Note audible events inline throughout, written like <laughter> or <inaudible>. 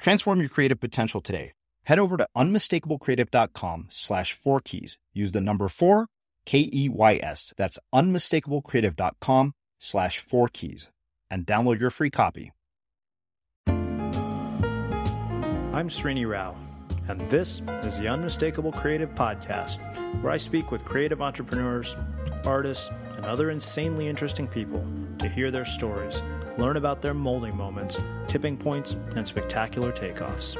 Transform your creative potential today. Head over to unmistakablecreative.com slash four keys. Use the number four, K E Y S. That's unmistakablecreative.com slash four keys and download your free copy. I'm Srini Rao, and this is the Unmistakable Creative Podcast, where I speak with creative entrepreneurs, artists, and other insanely interesting people to hear their stories learn about their molding moments, tipping points, and spectacular takeoffs.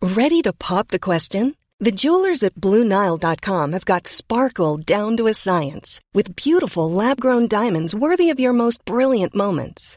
Ready to pop the question? The jewelers at BlueNile.com have got sparkle down to a science with beautiful lab grown diamonds worthy of your most brilliant moments.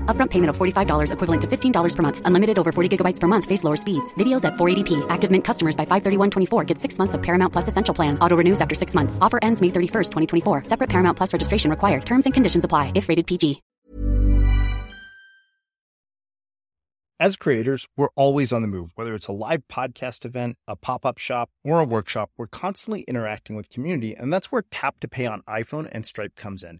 Upfront payment of $45 equivalent to $15 per month. Unlimited over 40 gigabytes per month. Face lower speeds. Videos at 480p. Active Mint customers by 531.24 get six months of Paramount Plus Essential Plan. Auto renews after six months. Offer ends May 31st, 2024. Separate Paramount Plus registration required. Terms and conditions apply if rated PG. As creators, we're always on the move. Whether it's a live podcast event, a pop up shop, or a workshop, we're constantly interacting with community, and that's where Tap to Pay on iPhone and Stripe comes in.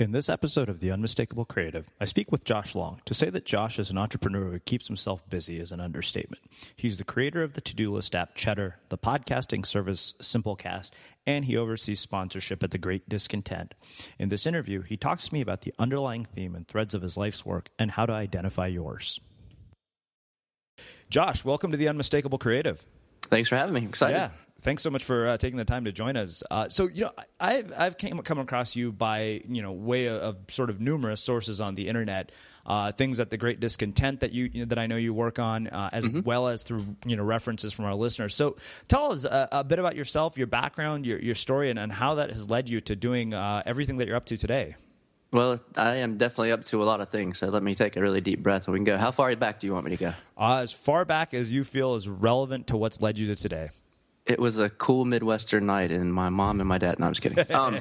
In this episode of The Unmistakable Creative, I speak with Josh Long. To say that Josh is an entrepreneur who keeps himself busy is an understatement. He's the creator of the to do list app Cheddar, the podcasting service Simplecast, and he oversees sponsorship at The Great Discontent. In this interview, he talks to me about the underlying theme and threads of his life's work and how to identify yours. Josh, welcome to The Unmistakable Creative. Thanks for having me. excited. Yeah. Thanks so much for uh, taking the time to join us. Uh, so, you know, I've I've came, come across you by you know way of, of sort of numerous sources on the internet, uh, things at the Great Discontent that you, you know, that I know you work on, uh, as mm-hmm. well as through you know references from our listeners. So, tell us a, a bit about yourself, your background, your your story, and, and how that has led you to doing uh, everything that you're up to today. Well, I am definitely up to a lot of things. So let me take a really deep breath and we can go. How far back do you want me to go? Uh, as far back as you feel is relevant to what's led you to today it was a cool Midwestern night, and my mom and my dad. No, I'm just kidding. <laughs> Um,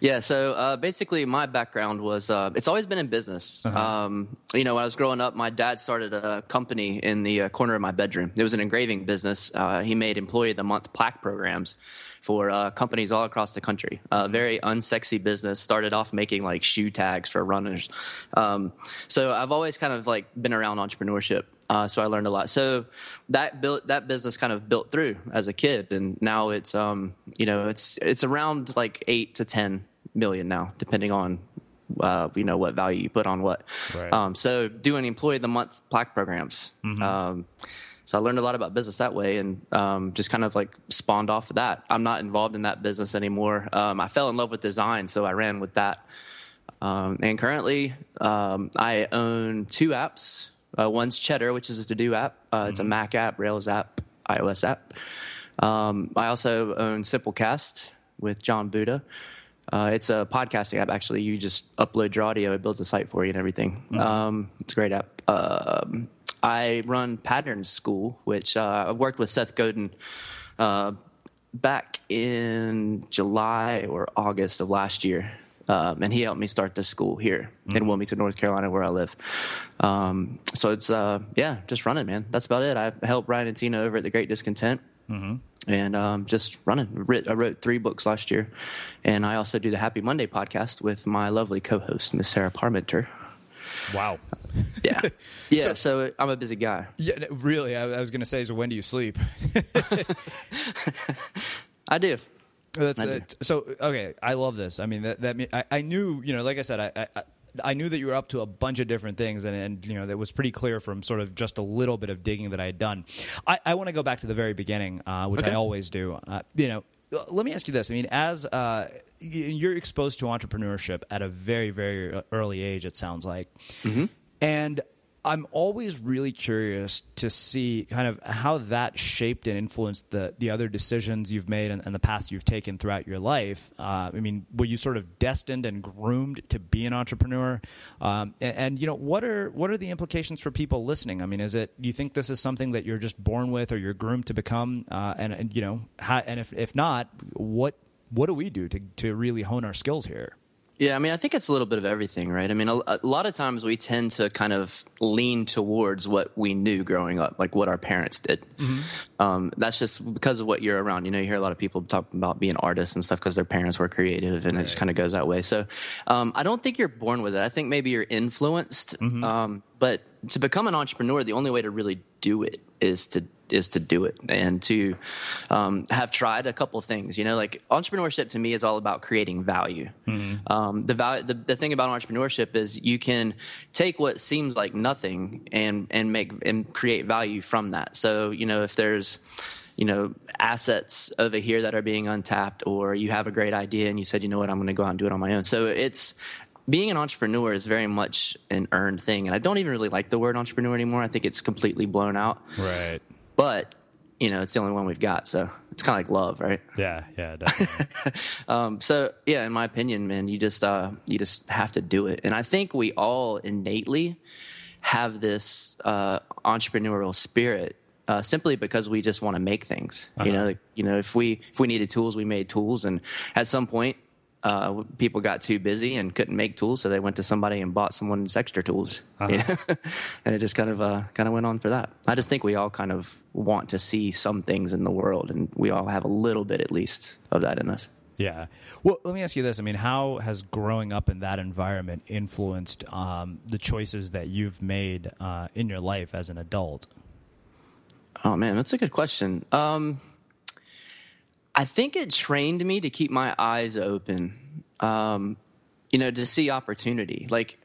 yeah, so uh, basically, my background was uh, it's always been in business. Uh-huh. Um, you know, when I was growing up, my dad started a company in the uh, corner of my bedroom. It was an engraving business. Uh, he made Employee of the Month plaque programs for uh, companies all across the country. A very unsexy business. Started off making like shoe tags for runners. Um, so I've always kind of like been around entrepreneurship. Uh, so I learned a lot. So that built that business kind of built through as a kid, and now it's um you know it's it's around like eight to ten million now, depending on uh, you know what value you put on what. Right. Um, so doing employee of the month plaque programs. Mm-hmm. Um, so I learned a lot about business that way, and um, just kind of like spawned off of that. I'm not involved in that business anymore. Um, I fell in love with design, so I ran with that. Um, and currently, um, I own two apps uh, one's Cheddar, which is a to-do app. Uh, mm-hmm. It's a mm-hmm. Mac app, Rails app, iOS app. Um, I also own Simplecast with Jon Buda. Uh, it's a podcasting app. Actually, you just upload your audio; it builds a site for you and everything. Mm-hmm. Um, it's a great app. Um, I run Pattern School, which uh, I worked with Seth Godin uh, back in July or August of last year um, and he helped me start this school here mm-hmm. in Wilmington, North Carolina, where I live. Um, so it's uh, yeah, just running, man. That's about it. I helped Ryan and Tina over at the Great Discontent. Mm-hmm. And um, just running. I wrote three books last year, and I also do the Happy Monday podcast with my lovely co-host, Miss Sarah Parmenter. Wow. <laughs> yeah. Yeah. So, so, I'm a busy guy. Yeah. Really, I, I was going to say, so when do you sleep? <laughs> I do. That's it. So okay, I love this. I mean, that that I, I knew you know, like I said, I, I I knew that you were up to a bunch of different things, and, and you know that was pretty clear from sort of just a little bit of digging that I had done. I, I want to go back to the very beginning, uh, which okay. I always do. Uh, you know, let me ask you this: I mean, as uh, you're exposed to entrepreneurship at a very, very early age, it sounds like, mm-hmm. and I'm always really curious to see kind of how that shaped and influenced the the other decisions you've made and, and the paths you've taken throughout your life. Uh, I mean, were you sort of destined and groomed to be an entrepreneur? Um, and, and, you know, what are what are the implications for people listening? I mean, is it you think this is something that you're just born with or you're groomed to become? Uh, and, and you know, how, and if if not, what what do we do to to really hone our skills here? Yeah, I mean, I think it's a little bit of everything, right? I mean, a, a, lot of times we tend to kind of lean towards what we knew growing up, like what our parents did. Mm-hmm. Um, that's just because of what you're around. You know, you hear a lot of people talk about being artists and stuff because their parents were creative, and right. it just kind of goes that way. So, um, I don't think you're born with it. I think maybe you're influenced. Mm-hmm. Um, but to become an entrepreneur, the only way to really do it is to is to do it and to um, have tried a couple things. You know, like entrepreneurship to me is all about creating value. Mm-hmm. Um, the value, the, the thing about entrepreneurship is you can take what seems like nothing and and make and create value from that. So you know, if there's you know assets over here that are being untapped or you have a great idea and you said you know what i'm going to go out and do it on my own so it's being an entrepreneur is very much an earned thing and i don't even really like the word entrepreneur anymore i think it's completely blown out right but you know, it's the only one we've got. So it's kind of like love, right? Yeah, yeah, definitely. <laughs> um, so yeah, in my opinion, man, you just uh, you just have to do it, and I think we all innately have this uh, entrepreneurial spirit. Uh, simply because we just want to make things, uh-huh. you know. Like, you know, if we if we needed tools, we made tools, and at some point, uh, people got too busy and couldn't make tools, so they went to somebody and bought someone's extra tools, uh-huh. <laughs> and it just kind of uh, kind of went on for that. I just think we all kind of want to see some things in the world, and we all have a little bit at least of that in us. Yeah. Well, let me ask you this. I mean, how has growing up in that environment influenced um, the choices that you've made uh, in your life as an adult? Oh man, that's a good question. Um, I think it trained me to keep my eyes open. Um, you know, to see opportunity. Like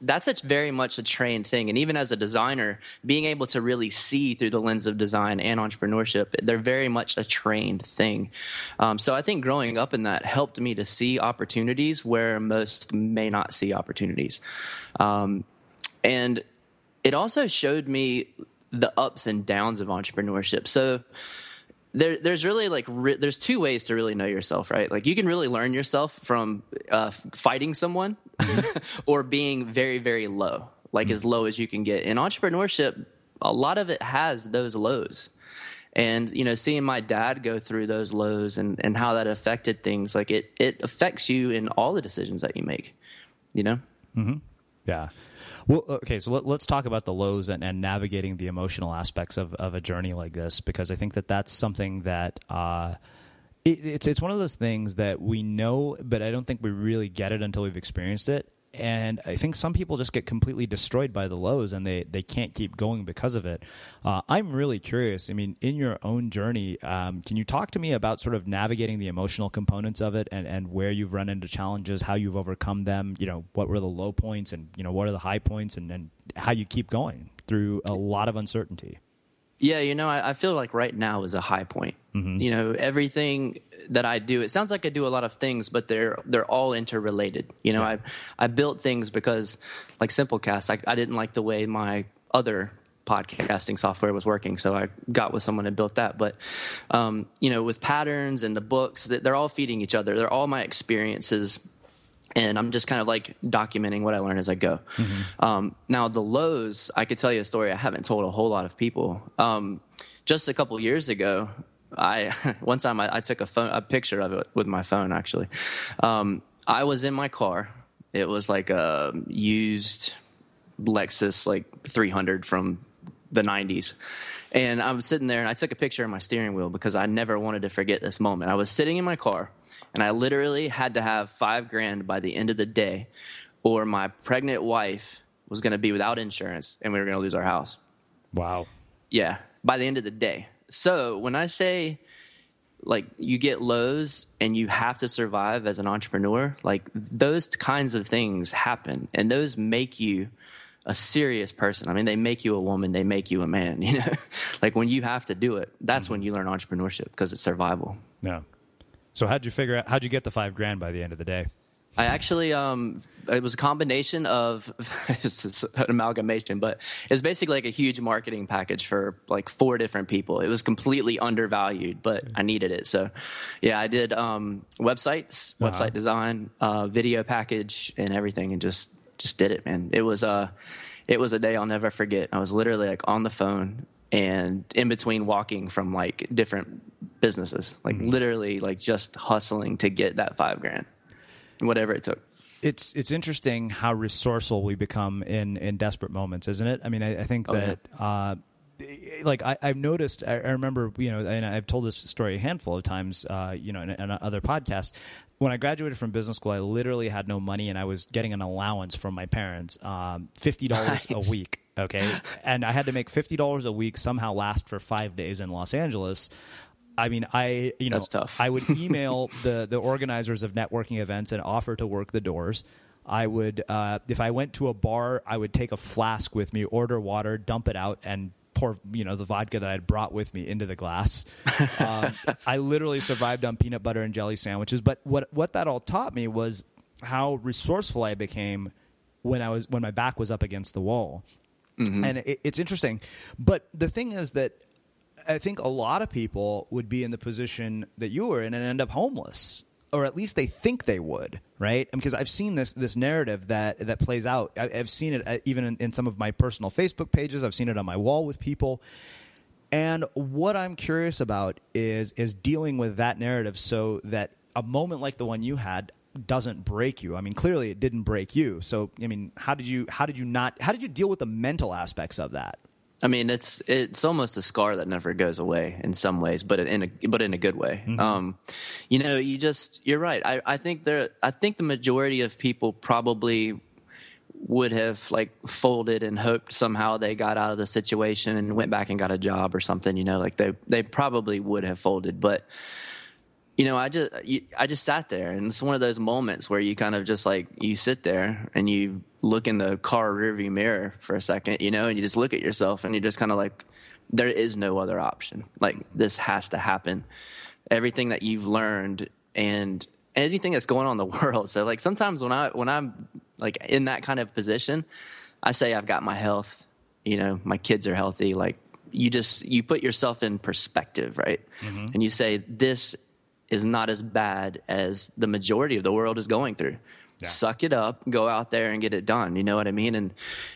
that's a very much a trained thing. And even as a designer, being able to really see through the lens of design and entrepreneurship, they're very much a trained thing. Um, so I think growing up in that helped me to see opportunities where most may not see opportunities. Um, and it also showed me the ups and downs of entrepreneurship. So, there, there's really like re- there's two ways to really know yourself, right? Like you can really learn yourself from uh, fighting someone <laughs> or being very very low, like mm-hmm. as low as you can get. In entrepreneurship, a lot of it has those lows, and you know, seeing my dad go through those lows and and how that affected things, like it it affects you in all the decisions that you make. You know. Mm-hmm. Yeah. Well, okay, so let, us talk about the lows and, and, navigating the emotional aspects of, of a journey like this, because I think that that's something that uh, it, it's it's one of those things that we know, but I don't think we really get it until we've experienced it and I think some people just get completely destroyed by the lows and they, they can't keep going because of it. Uh, I'm really curious. I mean, in your own journey, um, can you talk to me about sort of navigating the emotional components of it and, and where you've run into challenges, how you've overcome them? You know, what were the low points and, you know, what are the high points and, and how you keep going through a lot of uncertainty? Yeah, you know, I, I feel like right now is a high point. Mm-hmm. You know, everything that I do, it sounds like I do a lot of things, but they're they're all interrelated. You know, yeah. I I built things because, like Simplecast, I, I didn't like the way my other podcasting software was working, so I got with someone and built that. But um, you know, with patterns and the books, they're all feeding each other. They're all my experiences and I'm just kind of like documenting what I learn as I go. Mm-hmm. Um, now, the lows, I could tell you a story I haven't told a whole lot of people. Um, just a couple years ago, I <laughs> one time I, I, took a phone a picture of it with my phone. Actually, um, I was in my car. It was like a used Lexus like 300 from the 90s. And I was sitting there and I took a picture of my steering wheel because I never wanted to forget this moment. I was sitting in my car and I literally had to have five grand by the end of the day, or my pregnant wife was going to be without insurance and we were going to lose our house. Wow. Yeah, by the end of the day. So when I say like you get lows and you have to survive as an entrepreneur, like those kinds of things happen and those make you a serious person. I mean, they make you a woman, they make you a man, <laughs> you know? like when you have to do it, that's mm-hmm. when you learn entrepreneurship because it's survival. Yeah. So how'd you figure out? How'd you get the five grand by the end of the day? I actually, um, it was a combination of <laughs> it's an amalgamation, but it's basically like a huge marketing package for like four different people. It was completely undervalued, but I needed it. So, yeah, I did um, websites, uh-huh. website design, uh, video package, and everything, and just just did it, man. It was a uh, it was a day I'll never forget. I was literally like on the phone and in between walking from like different businesses, like mm-hmm. literally like just hustling to get that five grand, whatever it took. It's it's interesting how resourceful we become in in desperate moments, isn't it? I mean, I, I think oh, that. Yeah. Uh, like I, have noticed, I, I, remember, you know, and I've told this story a handful of times, uh, you know, in, in, other podcasts. When I graduated from business school, I literally had no money, and I was getting an allowance from my parents, um, fifty dollars a week. Okay, <laughs> and I had to make fifty dollars a week somehow last for five days in Los Angeles. I mean, I you know, That's tough. I would <laughs> email the the organizers of networking events and offer to work the doors. I would, uh, if I went to a bar, I would take a flask with me, order water, dump it out, and pour you know the vodka that I'd brought with me into the glass. <laughs> um, I literally survived on peanut butter and jelly sandwiches. But what what that all taught me was how resourceful I became when I was when my back was up against the wall. Mm-hmm. And it, it's interesting, but the thing is that I think a lot of people would be in the position that you were in and end up homeless, or at least they think they would, right? Because I've seen this this narrative that that plays out. I, have seen it uh, even in, in some of my personal Facebook pages. I've seen it on my wall with people. And what I'm curious about is is dealing with that narrative so that a moment like the one you had doesn't break you. I mean, clearly it didn't break you. So, I mean, how did you how did you not how did you deal with the mental aspects of that? I mean, it's it's almost a scar that never goes away in some ways, but in a but in a good way. Mm-hmm. Um, you know, you just you're right. I, I think there. I think the majority of people probably would have like folded and hoped somehow they got out of the situation and went back and got a job or something. You know, like they they probably would have folded, but you know, I just I just sat there, and it's one of those moments where you kind of just like you sit there and you look in the car rearview mirror for a second, you know, and you just look at yourself and you're just kind of like, there is no other option. Like this has to happen. Everything that you've learned and anything that's going on in the <laughs> world. So like sometimes when I when I'm like in that kind of position, I say I've got my health, you know, my kids are healthy. Like you just you put yourself in perspective, right? Mm-hmm. And you say this is not as bad as the majority of the world is going through yeah. suck it up, go out there and get it done. You know what I mean? And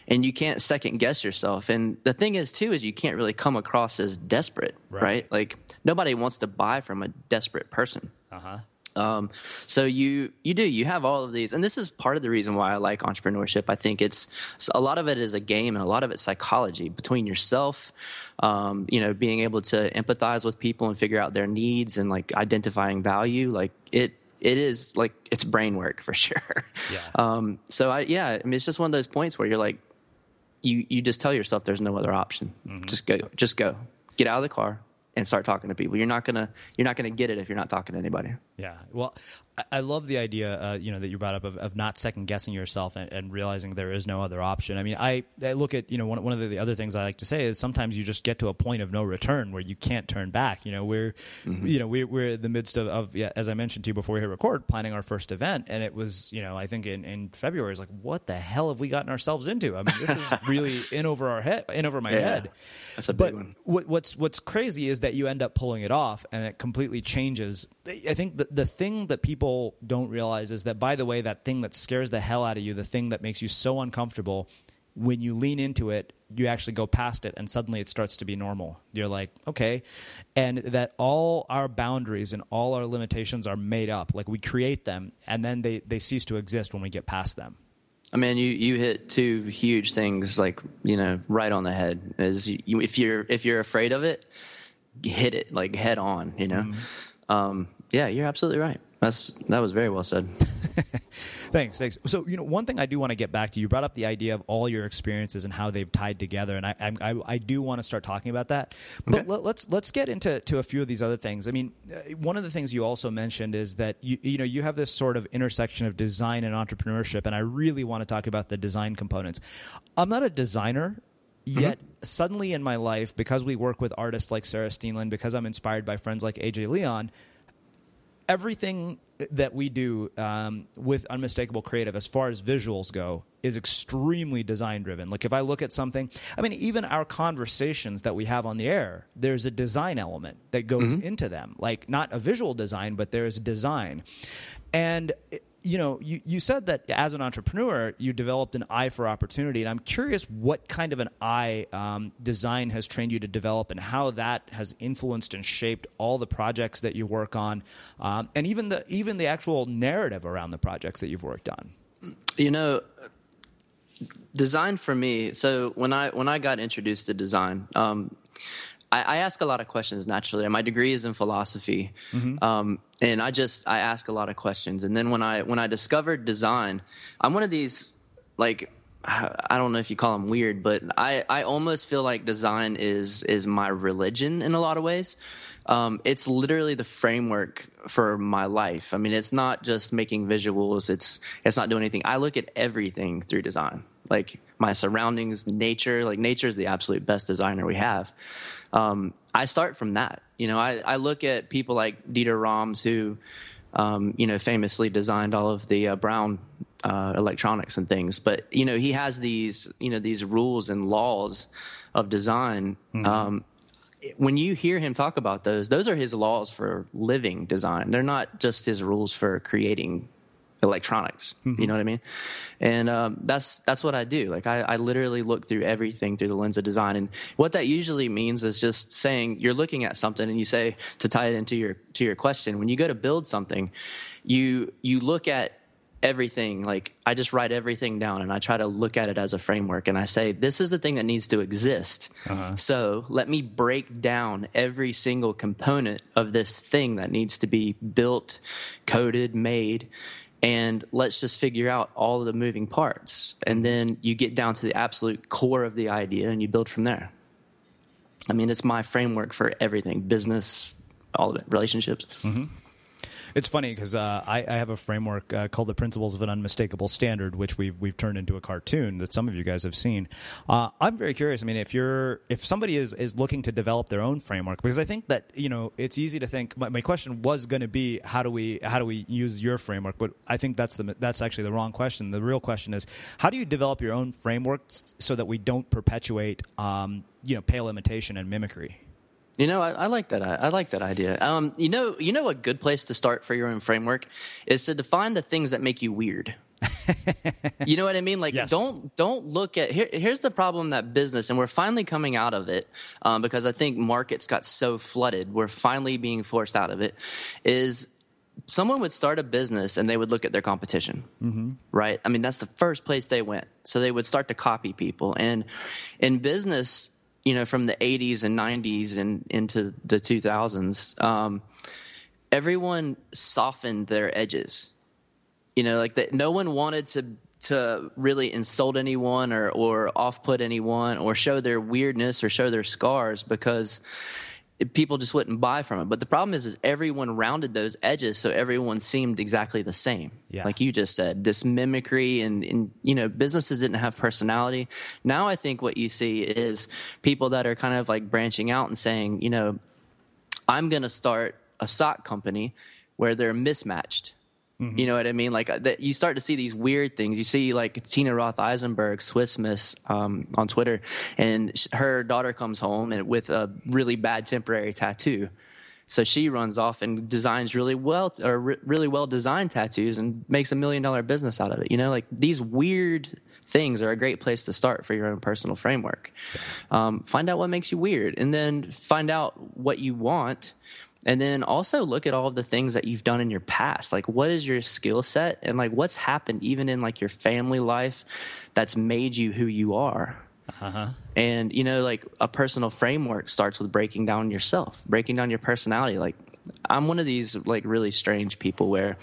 and you can't second guess yourself. And the thing is too is you can't really come across as desperate, right? right? Like nobody wants to buy from a desperate person. Uh-huh. Um, so you you do you have all of these, and this is part of the reason why I like entrepreneurship. I think it's a lot of it is a game, and a lot of it's psychology between yourself, um, you know, being able to empathize with people and figure out their needs and like identifying value. Like it it is like it's brain work for <laughs> sure. Yeah. Um, so I yeah, I mean it's just one of those points where you're like, you you just tell yourself there's no other option. Mm-hmm. Just go, just go, get out of the car, and start talking to people. You're not gonna you're not gonna get it if you're not talking to anybody. Yeah. Well, I love the idea, uh, you know, that you brought up of, of not second guessing yourself and, and, realizing there is no other option. I mean, I, I look at, you know, one, one of the, the, other things I like to say is sometimes you just get to a point of no return where you can't turn back. You know, we're, mm-hmm. you know, we're, we're in the midst of, of yeah, as I mentioned to you before we hit record, planning our first event, and it was, you know, I think in, in February, it's like, what the hell have we gotten ourselves into? I mean, this is <laughs> really in over our head, in over my yeah, head. That's a but big one. What, what's what's crazy is that you end up pulling it off, and it completely changes. I think the the thing that people don't realize is that, by the way, that thing that scares the hell out of you, the thing that makes you so uncomfortable, when you lean into it, you actually go past it and suddenly it starts to be normal. You're like, okay. And that all our boundaries and all our limitations are made up. Like we create them and then they, they cease to exist when we get past them. I mean, you, you hit two huge things, like you know, right on the head. Is you, if you're if you're afraid of it, hit it like head on. You know, mm-hmm. um, yeah, you're absolutely right. That's that was very well said. <laughs> thanks, thanks. So you know, one thing I do want to get back to. You brought up the idea of all your experiences and how they've tied together, and I I, I do want to start talking about that. But okay. let, us let's, let's get into to a few of these other things. I mean, uh, one of the things you also mentioned is that you you know you have this sort of intersection of design and entrepreneurship, and I really want to talk about the design components. I'm not a designer mm-hmm. yet mm-hmm. suddenly in my life because we work with artists like sarah steenland because i'm inspired by friends like aj leon everything that we do um, with unmistakable creative as far as visuals go is extremely design driven like if i look at something i mean even our conversations that we have on the air there's a design element that goes mm-hmm. into them. Like not a visual design but there's design. And you know, you, you said that as an entrepreneur, you developed an eye for opportunity. And I'm curious what kind of an eye um, design has trained you to develop and how that has influenced and shaped all the projects that you work on um, and even the, even the actual narrative around the projects that you've worked on. You know, design for me. So when I, when I got introduced to design, um, I, I, ask a lot of questions naturally. My degree is in philosophy, mm-hmm. um, and I just I ask a lot of questions. And then when I when I discovered design, I'm one of these like <sighs> I don't know if you call them weird, but I, I almost feel like design is is my religion in a lot of ways. Um, it's literally the framework for my life. I mean, it's not just making visuals. It's it's not doing anything. I look at everything through design, like my surroundings, nature. Like nature is the absolute best designer we have um, I start from that. You know, I, I, look at people like Dieter Rams, who, um, you know, famously designed all of the uh, Braun uh, electronics and things. But you know, he has these, you know, these rules and laws of design. Mm-hmm. Um, when you hear him talk about those, those are his laws for living design. They're not just his rules for creating electronics. Mm-hmm. You know what I mean? And um, that's that's what I do. Like I, I, literally look through everything through the lens of design. And what that usually means is just saying you're looking at something, and you say to tie it into your to your question. When you go to build something, you you look at everything like i just write everything down and i try to look at it as a framework and i say this is the thing that needs to exist uh-huh. so let me break down every single component of this thing that needs to be built coded made and let's just figure out all of the moving parts. And then you get down to the absolute core of the idea and you build from there. I mean it's my framework for everything business all of it relationships. Mm-hmm. It's funny because uh, I, I, have a framework uh, called the Principles of an Unmistakable Standard, which we've we've turned into a cartoon that some of you guys have seen. Uh, I'm very curious. I mean, if you're if somebody is is looking to develop their own framework, because I think that you know it's easy to think. My, my question was going to be how do we how do we use your framework, but I think that's the that's actually the wrong question. The real question is how do you develop your own framework so that we don't perpetuate um, you know pale imitation and mimicry. You know, I, I, like that. I, I like that idea. Um, you know, you know, a good place to start for your own framework is to define the things that make you weird. <laughs> you know what I mean? Like, yes. don't don't look at here. Here's the problem that business, and we're finally coming out of it um, because I think markets got so flooded. We're finally being forced out of it. Is someone would start a business and they would look at their competition, mm-hmm. right? I mean, that's the first place they went. So they would start to copy people. And in business, you know, from the 80s and 90s and into the 2000s, um, everyone softened their edges. You know, like that. No one wanted to to really insult anyone or or off put anyone or show their weirdness or show their scars because people just wouldn't buy from it. But the problem is, is everyone rounded those edges, so everyone seemed exactly the same. Yeah. Like you just said, this mimicry and, and you know, businesses didn't have personality. Now I think what you see is people that are kind of like branching out and saying, you know, I'm going to start a sock company where they're mismatched. Mm-hmm. You know what I mean? Like uh, that, you start to see these weird things. You see like Tina Roth Eisenberg, Swiss Miss, um, on Twitter, and sh- her daughter comes home and with a really bad temporary tattoo. So she runs off and designs really well or re- really well designed tattoos and makes a million dollar business out of it. You know, like these weird things are a great place to start for your own personal framework. Um, find out what makes you weird, and then find out what you want and then also look at all of the things that you've done in your past. Like what is your skill set? And like what's happened even in like your family life that's made you who you are? Uh-huh. and you know like a personal framework starts with breaking down yourself breaking down your personality. Like I'm one of these like really strange people where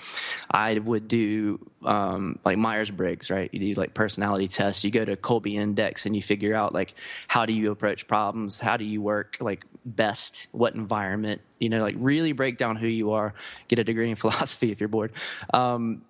I would do um, like Myers Briggs, right? You do like personality tests. You go to Kolbe Index and you figure out like how do you approach problems? How do you work like best? What environment? You know, like really break down who you are. Get a degree in <laughs> philosophy if you're bored. Um,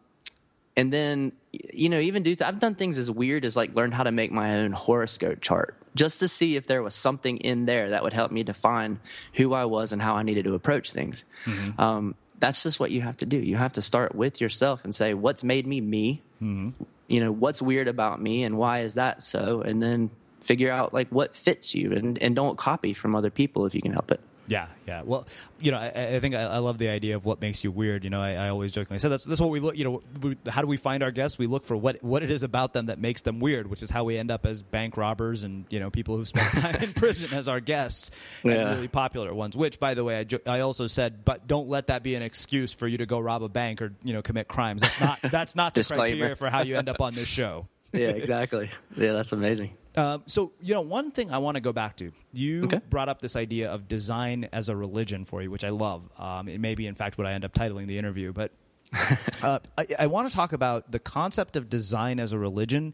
and then you know even do th- i've done things as weird as like learn how to make my own horoscope chart just to see if there was something in there that would help me define who i was and how i needed to approach things. Mm-hmm. um, that's just what you have to do. You have to start with yourself and say what's made me me? Mm-hmm. you know what's weird about me and why is that so? And then figure out like what fits you and, and don't copy from other people if you can help it yeah, yeah. Well, you know, I, I think I, I, love the idea of what makes you weird. You know, I, I always jokingly say that's that's what we look. You know, we, how do we find our guests? We look for what what it is about them that makes them weird, which is how we end up as bank robbers and you know people who spend time in <laughs> prison as our guests yeah. and really popular ones. Which, by the way, I, jo- I also said, but don't let that be an excuse for you to go rob a bank or you know commit crimes. That's not that's not the <laughs> criteria for how you end up on this show. <laughs> yeah, exactly. Yeah, that's amazing. Um, so, you know, one thing I want to go back to, you okay. brought up this idea of design as a religion for you, which I love. Um, it may be, in fact, what I end up titling the interview. But <laughs> uh, I, I want to talk about the concept of design as a religion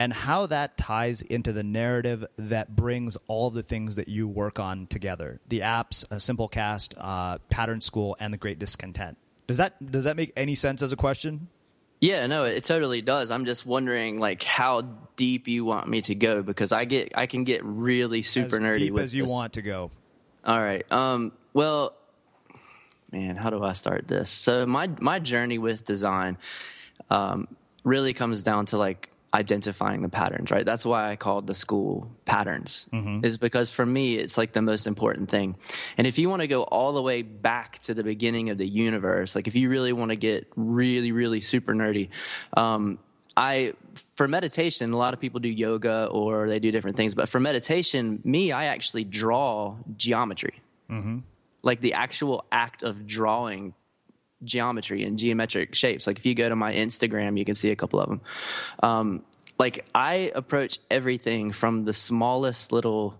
and how that ties into the narrative that brings all the things that you work on together the apps, a Simplecast, uh, Pattern School, and the Great Discontent. Does that, does that make any sense as a question? Yeah, no, it totally does. I'm just wondering, like, how deep you want me to go because I get, I can get really super as nerdy deep with as you this. want to go. All right. Um. Well, man, how do I start this? So my my journey with design, um, really comes down to like identifying the patterns, right? That's why I called the school patterns, mm-hmm. is because for me, it's like the most important thing. And if you want to go all the way back to the beginning of the universe, like if you really want to get really, really super nerdy, um, I, for meditation, a lot of people do yoga or they do different things, but for meditation, me, I actually draw geometry. Mm-hmm. Like the actual act of drawing geometry and geometric shapes. Like if you go to my Instagram, you can see a couple of them. Um, like I approach everything from the smallest little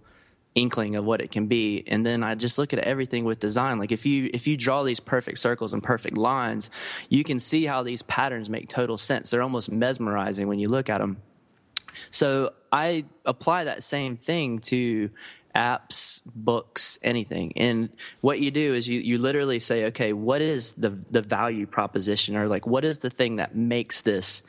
inkling of what it can be and then i just look at everything with design like if you if you draw these perfect circles and perfect lines you can see how these patterns make total sense they're almost mesmerizing when you look at them so i apply that same thing to apps books anything and what you do is you you literally say okay what is the the value proposition or like what is the thing that makes this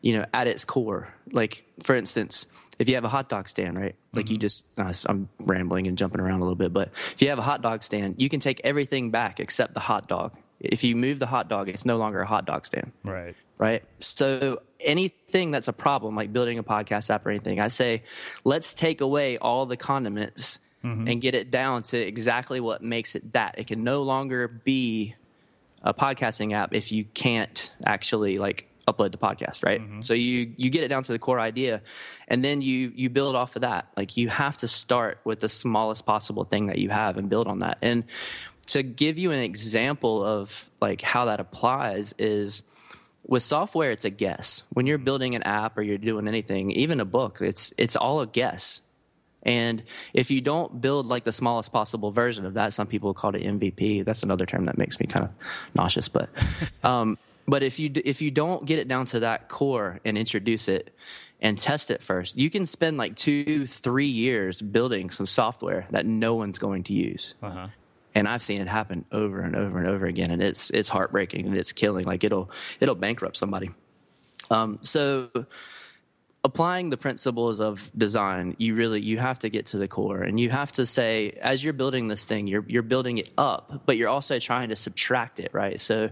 you know at its core like for instance if you have a hot dog stand, right? Like mm-hmm. you just, uh, I'm rambling and jumping around a little bit, but if you have a hot dog stand, you can take everything back except the hot dog. If you move the hot dog, it's no longer a hot dog stand. Right. Right. So anything that's a problem, like building a podcast app or anything, I say, let's take away all the condiments mm-hmm. and get it down to exactly what makes it that. It can no longer be a podcasting app if you can't actually like upload the podcast, right? Mm-hmm. So you you get it down to the core idea, and then you you build off of that. Like you have to start with the smallest possible thing that you have and build on that. And to give you an example of like how that applies is with software it's a guess when you're building an app or you're doing anything even a book it's it's all a guess and if you don't build like the smallest possible version of that some people call it mvp that's another term that makes me kind of nauseous but <laughs> um, but if you if you don't get it down to that core and introduce it and test it first, you can spend like two, three years building some software that no one's going to use. Uh-huh. And I've seen it happen over and over and over again, and it's it's heartbreaking and it's killing. Like it'll it'll bankrupt somebody. Um, so applying the principles of design you really you have to get to the core and you have to say as you're building this thing you're you're building it up but you're also trying to subtract it right so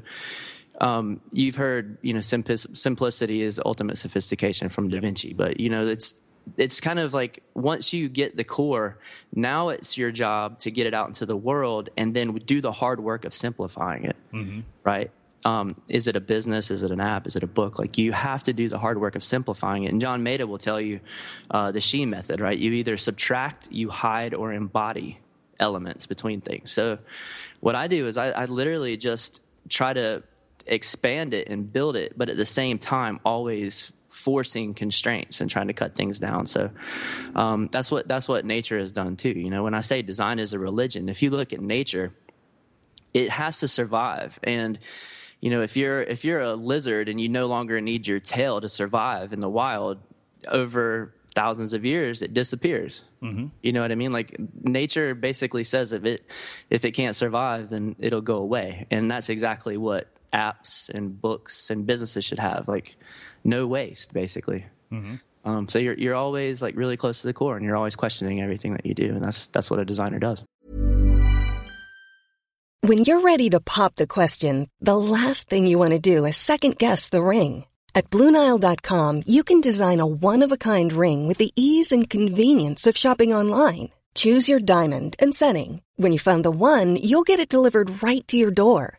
um, you've heard, you know, simplicity is ultimate sophistication from Da Vinci, but you know, it's it's kind of like once you get the core, now it's your job to get it out into the world and then do the hard work of simplifying it, mm-hmm. right? Um, is it a business? Is it an app? Is it a book? Like you have to do the hard work of simplifying it. And John Maeda will tell you uh, the She method, right? You either subtract, you hide, or embody elements between things. So what I do is I, I literally just try to expand it and build it, but at the same time, always forcing constraints and trying to cut things down. So um, that's what that's what nature has done too. You know, when I say design is a religion, if you look at nature, it has to survive and you know if you're if you're a lizard and you no longer need your tail to survive in the wild over thousands of years it disappears mm-hmm. you know what i mean like nature basically says if it if it can't survive then it'll go away and that's exactly what apps and books and businesses should have like no waste basically. Mm-hmm. um, so you're, you're always like really close to the core and you're always questioning everything that you do and that's that's what a designer does. When you're ready to pop the question the last thing you want to do is second guess the ring. At bluenile.com you can design a one-of-a-kind ring with the ease and convenience of shopping online. Choose your diamond and setting. When you find the one you'll get it delivered right to your door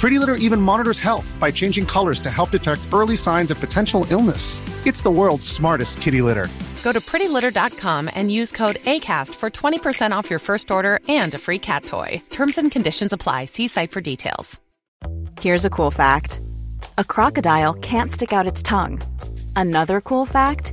Pretty Litter even monitors health by changing colors to help detect early signs of potential illness. It's the world's smartest kitty litter. Go to prettylitter.com and use code ACAST for 20% off your first order and a free cat toy. Terms and conditions apply. See site for details. Here's a cool fact a crocodile can't stick out its tongue. Another cool fact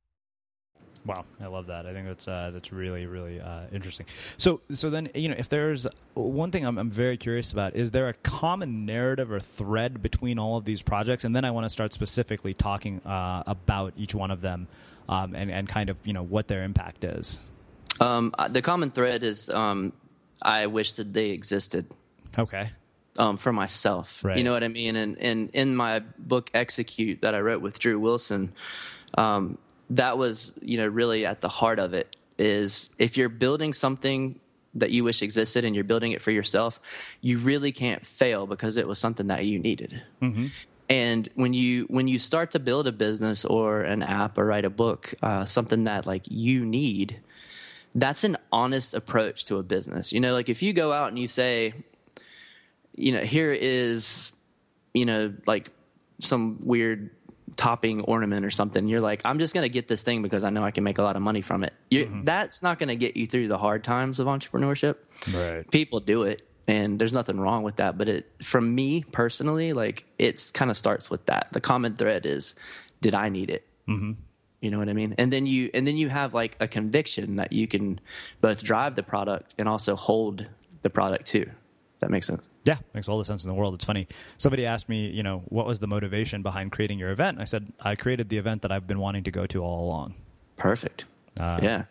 Wow, I love that. I think that's uh, that's really really uh, interesting. So so then you know if there's one thing I'm, I'm very curious about is there a common narrative or thread between all of these projects, and then I want to start specifically talking uh, about each one of them um, and and kind of you know what their impact is. Um, the common thread is um, I wish that they existed. Okay. Um, for myself, Right. you know what I mean, and and in my book "Execute" that I wrote with Drew Wilson, um, that was you know really at the heart of it. Is if you're building something that you wish existed and you're building it for yourself, you really can't fail because it was something that you needed. And when you when you start to build a business or an app or write a book, uh, something that like you need, that's an honest approach to a business. You know, like if you go out and you say, you know, here is, you know, like some weird topping ornament or something. You're like, I'm just going to get this thing because I know I can make a lot of money from it. you That's not going to get you through the hard times of entrepreneurship. Right. People do it, and there's nothing wrong with that. But it, from me personally, like it's kind of starts with that. The common thread is, did I need it? Mm-hmm. You know what I mean? And then you and then you have like a conviction that you can both drive the product and also hold the product too. That makes sense. Yeah, makes all the sense in the world. It's funny. Somebody asked me, you know, what was the motivation behind creating your event? I said I created the event that I've been wanting to go to all along. Perfect. Uh, yeah.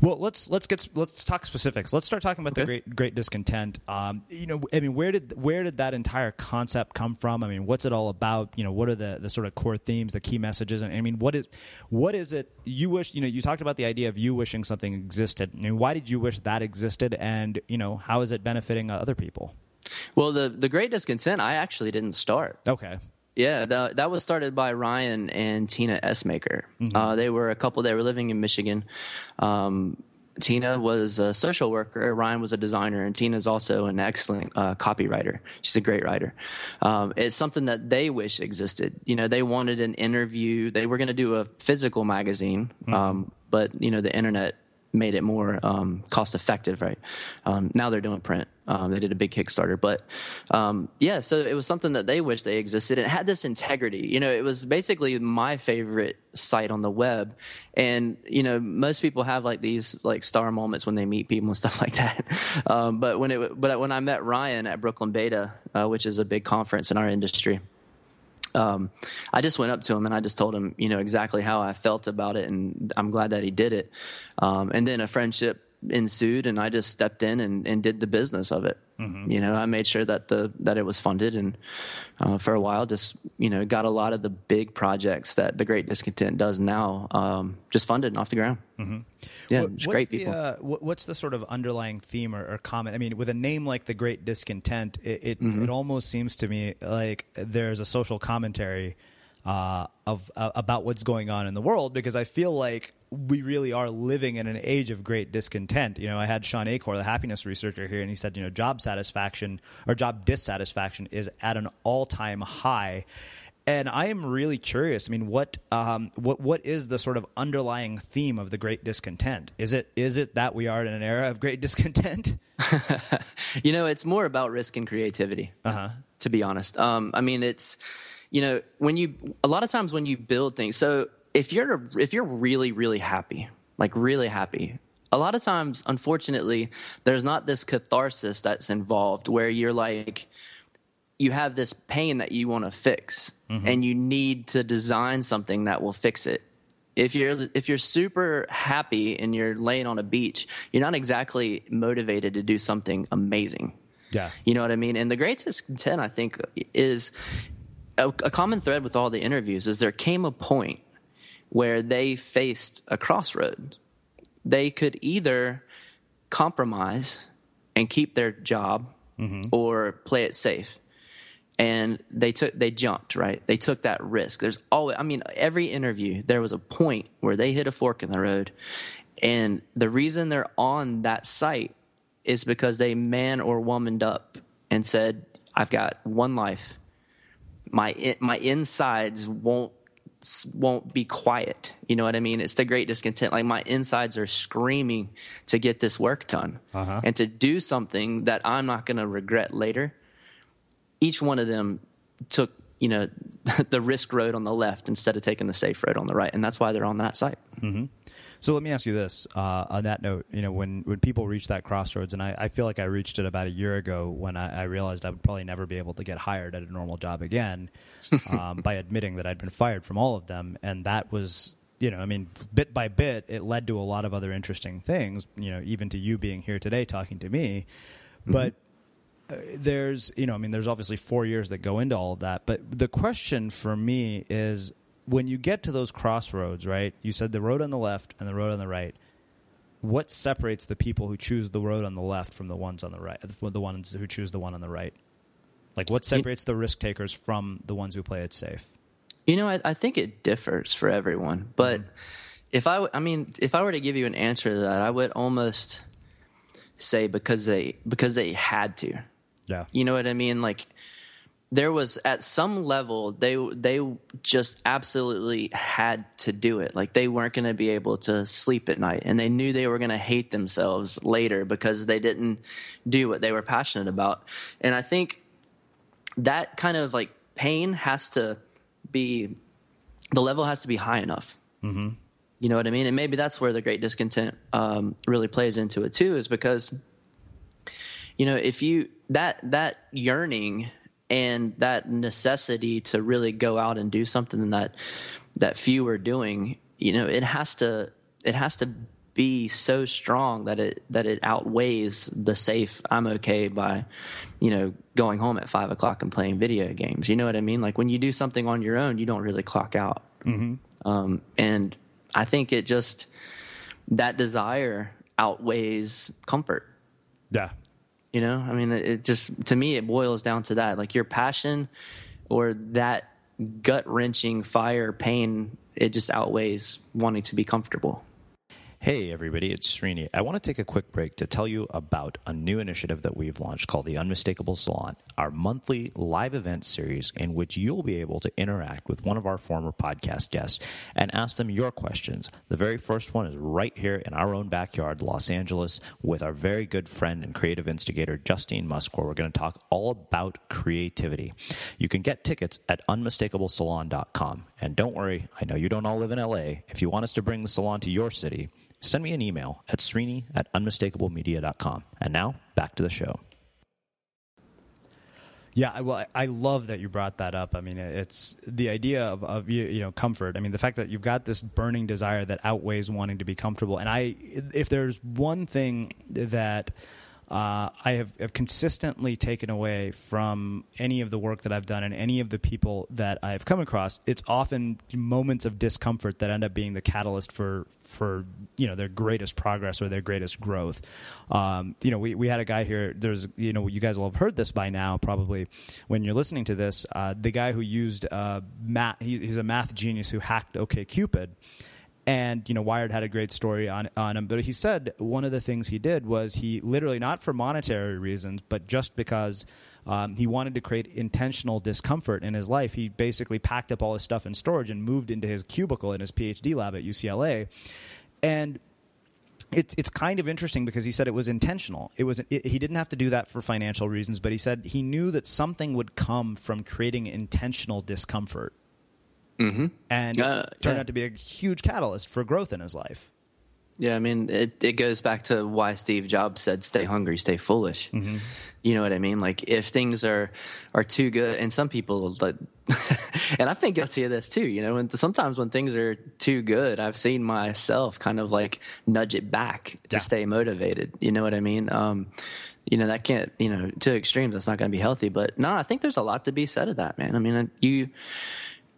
Well, let's let's get let's talk specifics. Let's start talking about the great great discontent. Um, you know, I mean, where did where did that entire concept come from? I mean, what's it all about? You know, what are the, the sort of core themes, the key messages? And I mean, what is what is it you wish? You know, you talked about the idea of you wishing something existed. I mean, why did you wish that existed? And you know, how is it benefiting other people? Well, the the Great Discontent, I actually didn't start. Okay. Yeah, the, that was started by Ryan and Tina Essmaker. Mm-hmm. Uh, they were a couple. that were living in Michigan. Um, Tina was a social worker. Ryan was a designer, and Tina's also an excellent uh, copywriter. She's a great writer. Um, it's something that they wish existed. You know, they wanted an interview. They were going to do a physical magazine, um, but you know, the internet made it more um, cost effective, right? Um, now they're doing print. Um, they did a big Kickstarter, but um, yeah, so it was something that they wish they existed. It had this integrity. You know, it was basically my favorite site on the web, and you know, most people have like these like star moments when they meet people and <laughs> stuff like that. Um, but when it, but when I met Ryan at Brooklyn Beta, uh, which is a big conference in our industry um, I just went up to him and I just told him, you know, exactly how I felt about it, and I'm glad that he did it. Um, and then a friendship ensued, and I just stepped in and, and did the business of it. You know, I made sure that the that it was funded, and uh, for a while, just you know, got a lot of the big projects that the Great Discontent does now, um, just funded and off the ground. Yeah, What- great the, people. Uh, what's the sort of underlying theme or, or comment? I mean, with a name like the Great Discontent, it it, Mm-hmm. it almost seems to me like there's a social commentary uh, of uh, about what's going on in the world because I feel like we really are living in an age of great discontent. You know, I had Shawn Achor, the happiness researcher here, and he said, you know, job satisfaction or job dissatisfaction is at an all time high. And I am really curious. I mean, what um, what what is the sort of underlying theme of the Great Discontent? Is it is it that we are in an era of great <laughs> discontent? <laughs> you know, it's more about risk and creativity. Uh-huh. To be honest, um, I mean, it's you know when you a lot of times when you build things. So if you're if you're really really happy, like really happy, a lot of times, unfortunately, there's not this catharsis that's involved where you're like you have this pain that you want to fix mm-hmm. and you need to design something that will fix it. If you're if you're super happy and you're laying on a beach you're not exactly motivated to do something amazing. Yeah. You know what i mean? And the Great Discontent i think is a, a common thread with all the interviews is there came a point where they faced a crossroad. They could either compromise and keep their job mm-hmm. or play it safe. And they took they jumped right? They took that risk. There's always i mean every interview there was a point where they hit a fork in the road. And the reason they're on that site is because they man or womaned up and said i've got one life. My my insides won't won't be quiet you know what i mean it's the great discontent like my insides are screaming to get this work done uh-huh. and to do something that i'm not going to regret later each one of them took you know <laughs> the risk road on the left instead of taking the safe road on the right, and that's why they're on that site. Mm-hmm. So let me ask you this: uh, on that note, you know, when when people reach that crossroads, and I, I feel like I reached it about a year ago when I, I, realized I would probably never be able to get hired at a normal job again, <laughs> um, by admitting that I'd been fired from all of them, and that was. You know, I mean, bit by bit, it led to a lot of other interesting things. You know, even to you being here today talking to me. Mm-hmm. But there's you know i mean there's obviously four years that go into all of that but the question for me is when you get to those crossroads right you said the road on the left and the road on the right what separates the people who choose the road on the left from the ones on the right the ones who choose the one on the right like what separates the risk takers from the ones who play it safe you know i, I think it differs for everyone but mm-hmm. if i i mean if i were to give you an answer to that i would almost say because they because they had to yeah. You know what I mean? Like there was at some level they they just absolutely had to do it. Like they weren't going to be able to sleep at night and they knew they were going to hate themselves later because they didn't do what they were passionate about. And I think that kind of like pain has to be the level has to be high enough. hmm You know what I mean? And maybe that's where the great discontent um, really plays into it too, is because you know if you that that yearning and that necessity to really go out and do something that that few are doing you know it has to it has to be so strong that it that it outweighs the safe i'm okay by you know going home at five o'clock and playing video games. You know what i mean? Like when you do something on your own you don't really clock out. Mm-hmm. um, and i think it just that desire outweighs comfort. Yeah you know, I mean, it just to me it boils down to that, like your passion or that gut wrenching fire pain. It just outweighs wanting to be comfortable. Hey, everybody, it's Srini. I want to take a quick break to tell you about a new initiative that we've launched called the Unmistakable Salon, our monthly live event series in which you'll be able to interact with one of our former podcast guests and ask them your questions. The very first one is right here in our own backyard, Los Angeles, with our very good friend and creative instigator, Justine Musk, where we're going to talk all about creativity. You can get tickets at unmistakablesalon.com. And don't worry, I know you don't all live in LA. If you want us to bring the salon to your city, send me an email at srini at unmistakablemedia.com. And now, back to the show. Yeah, well, I love that you brought that up. I mean, it's the idea of, of you know comfort. I mean, the fact that you've got this burning desire that outweighs wanting to be comfortable. And I, if there's one thing that uh, I have, have, consistently taken away from any of the work that I've done and any of the people that I've come across. It's often moments of discomfort that end up being the catalyst for for you know their greatest progress or their greatest growth. Um, you know, we, we had a guy here. There's you know you guys will have heard this by now probably when you're listening to this. Uh, the guy who used uh, math, he, he's a math genius who hacked OKCupid And you know, Wired had a great story on on him, but he said one of the things he did was he literally not for monetary reasons, but just because um, he wanted to create intentional discomfort in his life. He basically packed up all his stuff in storage and moved into his cubicle in his PhD lab at UCLA, and it's it's kind of interesting because he said it was intentional. It was it, he didn't have to do that for financial reasons, but he said he knew that something would come from creating intentional discomfort Mm-hmm. and Uh, it turned yeah. out to be a huge catalyst for growth in his life. Yeah, I mean, it, it goes back to why Steve Jobs said, "Stay hungry, stay foolish." Mm-hmm. You know what I mean? Like if things are are too good, and some people, like, <laughs> and I've been guilty of this too. You know, and sometimes when things are too good, I've seen myself kind of like nudge it back to Yeah. stay motivated. You know what I mean? Um, you know that can't, you know, to extremes. That's not going to be healthy. But no, I think there's a lot to be said of that, man. I mean, uh, you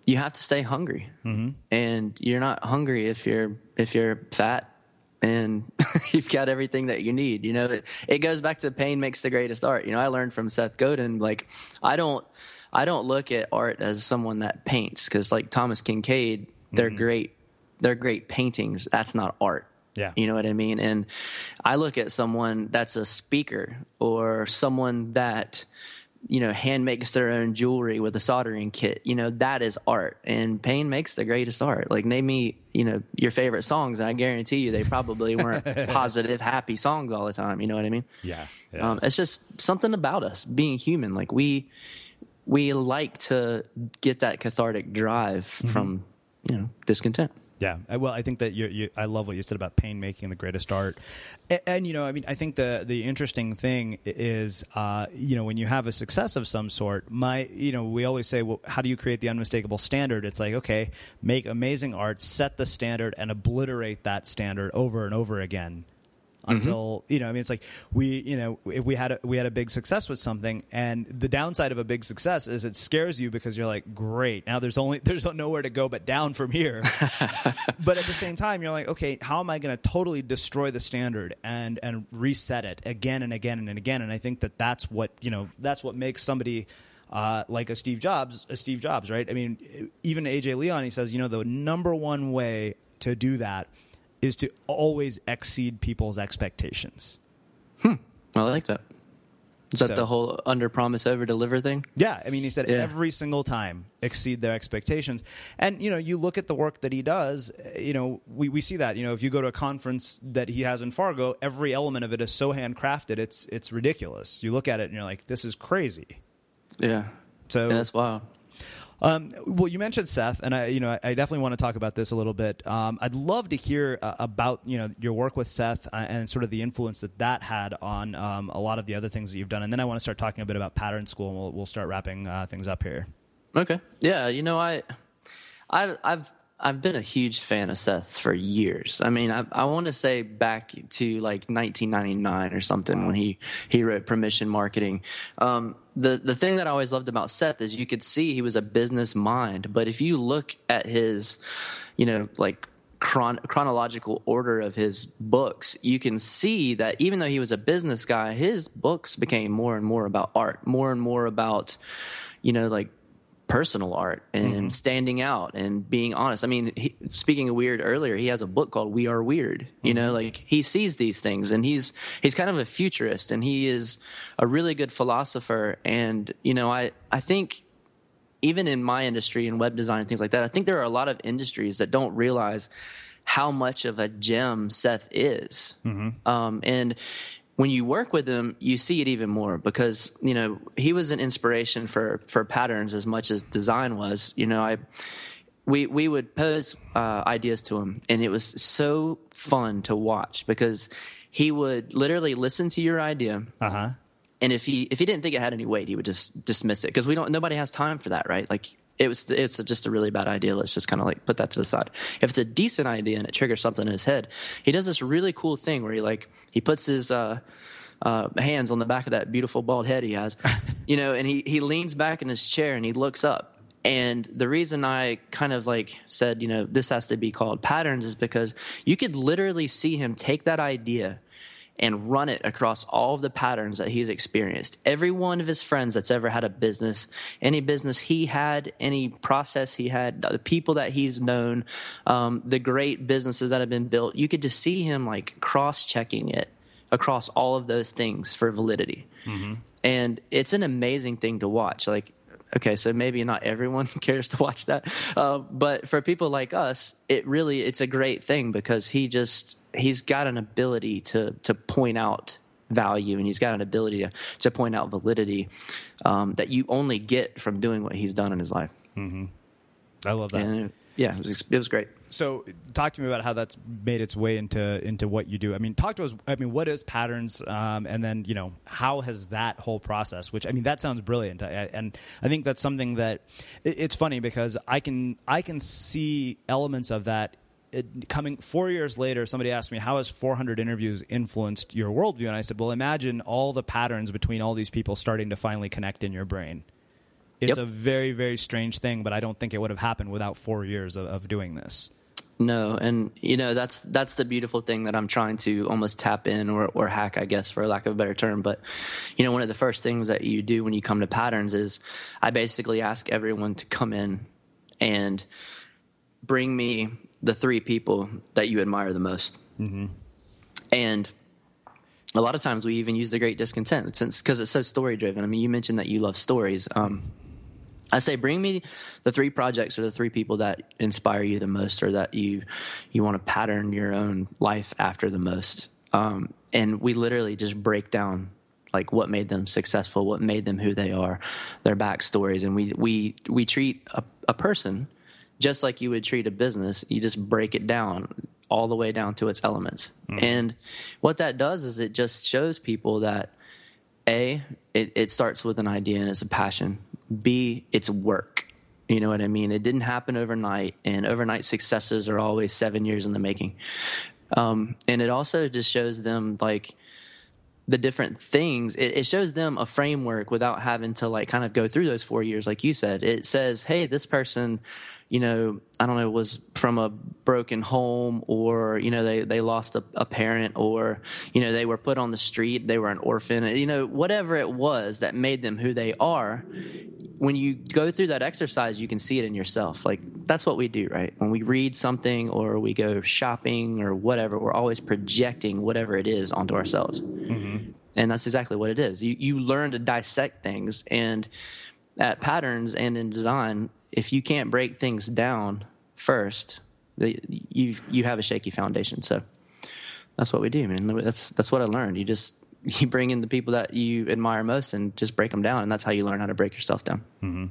you have to stay hungry, mm-hmm. and you're not hungry if you're if you're fat and <laughs> you've got everything that you need. You know, it, it goes back to pain makes the greatest art. You know, I learned from Seth Godin. Like, I don't I don't look at art as someone that paints because, like Thomas Kinkade, they're mm-hmm. great. They're great paintings. That's not art. Yeah. You know what I mean? And I look at someone that's a speaker or someone that, you know, hand makes their own jewelry with a soldering kit. You know, that is art. And pain makes the greatest art. Like, name me, you know, your favorite songs, and I guarantee you they probably weren't <laughs> positive, happy songs all the time. You know what I mean? Yeah, Um, it's just something about us being human. Like, we, we like to get that cathartic drive from, you know, discontent. Yeah, well, I think that you, you, I love what you said about pain making the greatest art, and, and you know, I mean, I think the the interesting thing is, uh, you know, when you have a success of some sort, my, you know, we always say, well, how do you create the unmistakable standard? It's like, okay, make amazing art, set the standard, and obliterate that standard over and over again until you know i mean it's like we you know if we had a, we had a big success with something and the downside of a big success is it scares you because you're like great now there's only <laughs> there's nowhere to go but down from here. <laughs> But at the same time you're like okay how am i going to totally destroy the standard and and reset it again and again and again? And i think that that's what you know that's what makes somebody uh, like a Steve Jobs, a Steve Jobs, right? I mean, even AJ Leon, he says, you know, the number one way to do that is to always exceed people's expectations. Hmm. I like that. Is that So- the whole under promise over deliver thing? Yeah, I mean, he said Yeah. every single time exceed their expectations. And you know, you look at the work that he does. uh, You know, we, we see that. You know, if you go to a conference that he has in Fargo, every element of it is so handcrafted. It's it's ridiculous. You look at it and you're like, this is crazy. Yeah. So Yeah, that's wild. Um, well, you mentioned Seth, and I, you know, I, I definitely want to talk about this a little bit. Um, I'd love to hear uh, about you know your work with Seth uh, and sort of the influence that that had on um, a lot of the other things that you've done, and then I want to start talking a bit about Pattern School, and we'll, we'll start wrapping uh, things up here. Okay. Yeah, you know, I, I've, I've, I've been a huge fan of Seth's for years. I mean, I, I want to say back to like 1999 or something when he he wrote Permission Marketing. Um, the the thing that I always loved about Seth is you could see he was a business mind, but if you look at his, you know, like chron- chronological order of his books, you can see that even though he was a business guy, his books became more and more about art, more and more about, you know, like personal art and mm-hmm. standing out and being honest. I mean, he, speaking of weird earlier, he has a book called We Are Weird. You know, mm-hmm. like he sees these things and he's he's kind of a futurist and he is a really good philosopher and you know, I I think even in my industry and web design and things like that, I think there are a lot of industries that don't realize how much of a gem Seth is. Mm-hmm. Um, and when you work with him, you see it even more because you know he was an inspiration for for patterns as much as design was. You know, I we we would pose uh, ideas to him, and it was so fun to watch because he would literally listen to your idea. Uh huh. And if he if he didn't think it had any weight, he would just dismiss it because we don't. Nobody has time for that, right? Like it was it's just a really bad idea. Let's just kind of like put that to the side. If it's a decent idea and it triggers something in his head, he does this really cool thing where he like he puts his uh, uh, hands on the back of that beautiful bald head he has, <laughs> you know, and he he leans back in his chair and he looks up. And the reason I kind of like said, you know, this has to be called patterns is because you could literally see him take that idea and run it across all of the patterns that he's experienced. Every one of his friends that's ever had a business, any business he had, any process he had, the people that he's known, um, the great businesses that have been built, you could just see him like cross checking it across all of those things for validity. Mm-hmm. And it's an amazing thing to watch. Like, okay, so maybe not everyone <laughs> cares to watch that, uh, but for people like us, it really it's a great thing because he just he's got an ability to to point out value and he's got an ability to, to point out validity um, that you only get from doing what he's done in his life. Mm-hmm. I love that. And yeah, it was, it was great. So, talk to me about how that's made its way into into what you do. I mean, talk to us. I mean, what is patterns, um, and then you know, how has that whole process? Which I mean, that sounds brilliant, I, and I think that's something that it, it's funny because I can I can see elements of that it, coming four years later, somebody asked me, How has 400 interviews influenced your worldview? And I said, Well, imagine all the patterns between all these people starting to finally connect in your brain. It's yep. a very, very strange thing, but I don't think it would have happened without four years of, of doing this. No, and you know that's that's the beautiful thing that I'm trying to almost tap in or, or hack, I guess, for lack of a better term. But you know, one of the first things that you do when you come to patterns is I basically ask everyone to come in and bring me the three people that you admire the most, mm-hmm. and a lot of times we even use the Great Discontent since because it's so story driven. I mean, you mentioned that you love stories. Um, I say, bring me the three projects or the three people that inspire you the most, or that you you want to pattern your own life after the most. Um, and we literally just break down like what made them successful, what made them who they are, their backstories, and we we we treat a, a person just like you would treat a business. You just break it down all the way down to its elements, mm. and what that does is it just shows people that a it, it starts with an idea and it's a passion B, it's work. You know what I mean? It didn't happen overnight, and overnight successes are always seven years in the making. Um, and it also just shows them like the different things. It, it, shows them a framework without having to like kind of go through those four years, like you said. It says, hey, this person you know, I don't know, was from a broken home or, you know, they, they lost a, a, parent or, you know, they were put on the street, they were an orphan, you know, whatever it was that made them who they are. When you go through that exercise, you can see it in yourself. Like, that's what we do, right? When we read something or we go shopping or whatever, we're always projecting whatever it is onto ourselves. Mm-hmm. And that's exactly what it is. You, you learn to dissect things and at patterns and in design, if you can't break things down first, you you have a shaky foundation. So that's what we do, man. That's that's what I learned. You just <laughs> you bring in the people that you admire most and just break them down, and that's how you learn how to break yourself down. Mm-hmm.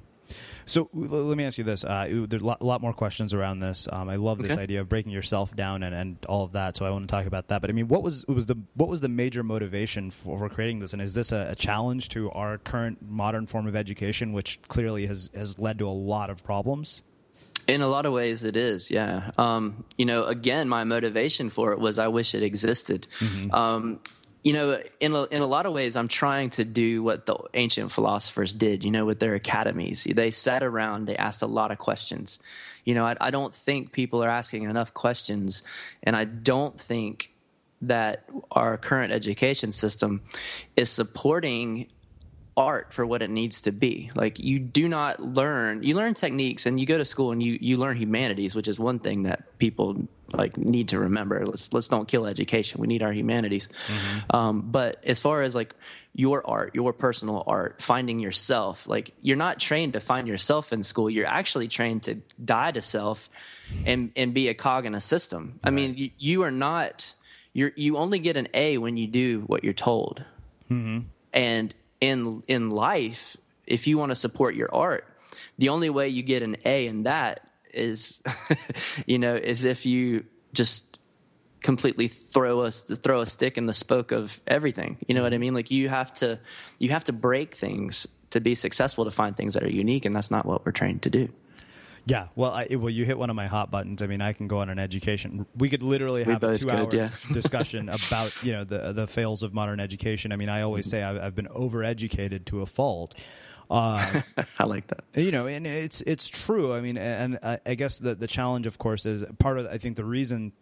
So let me ask you this: uh, there's a lot, lot, more questions around this. Um, I love this okay. idea of breaking yourself down and, and all of that. So I want to talk about that. But I mean, what was was the what was the major motivation for, for creating this? And is this a, a, challenge to our current modern form of education, which clearly has has led to a lot of problems? In a lot of ways, it is. Yeah. Um, you know, again, my motivation for it was I wish it existed. Mm-hmm. Um, you know, in a, in a lot of ways, I'm trying to do what the ancient philosophers did, you know, with their academies. They sat around, they asked a lot of questions. You know, I, I don't think people are asking enough questions, and I don't think that our current education system is supporting art for what it needs to be. Like you do not learn you learn techniques and you go to school and you you learn humanities, which is one thing that people like need to remember. Let's let's don't kill education. We need our humanities. Mm-hmm. Um, but as far as like your art, your personal art, finding yourself, like you're not trained to find yourself in school. You're actually trained to die to self and and be a cog in a system. Right. I mean, you, you are not You're you only get an A when you do what you're told. Mm-hmm. And in in life, if you want to support your art, the only way you get an A in that is, <laughs> you know, is if you just completely throw a throw a stick in the spoke of everything. You know what I mm-hmm. mean? Like you have to you have to break things to be successful to find things that are unique, and that's not what we're trained to do. Yeah, well, I, well, you hit one of my hot buttons. I mean, I can go on an education. We could literally have a two-hour yeah. <laughs> discussion about you know the the fails of modern education. I mean, I always mm-hmm. say I've, I've been overeducated to a fault. Uh, <laughs> I like that. You know, and it's it's true. I mean, and I, I guess the the challenge, of course, is part of I think the reason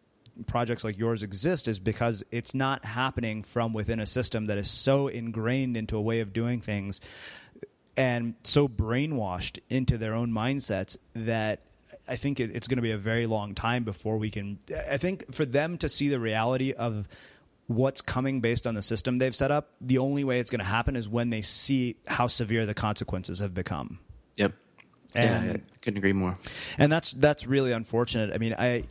projects like yours exist is because it's not happening from within a system that is so ingrained into a way of doing things and so brainwashed into their own mindsets that I think it, it's going to be a very long time before we can. I think for them to see the reality of what's coming based on the system they've set up, the only way it's going to happen is when they see how severe the consequences have become. Yep. And, yeah, I couldn't agree more. And that's that's really unfortunate. I mean, I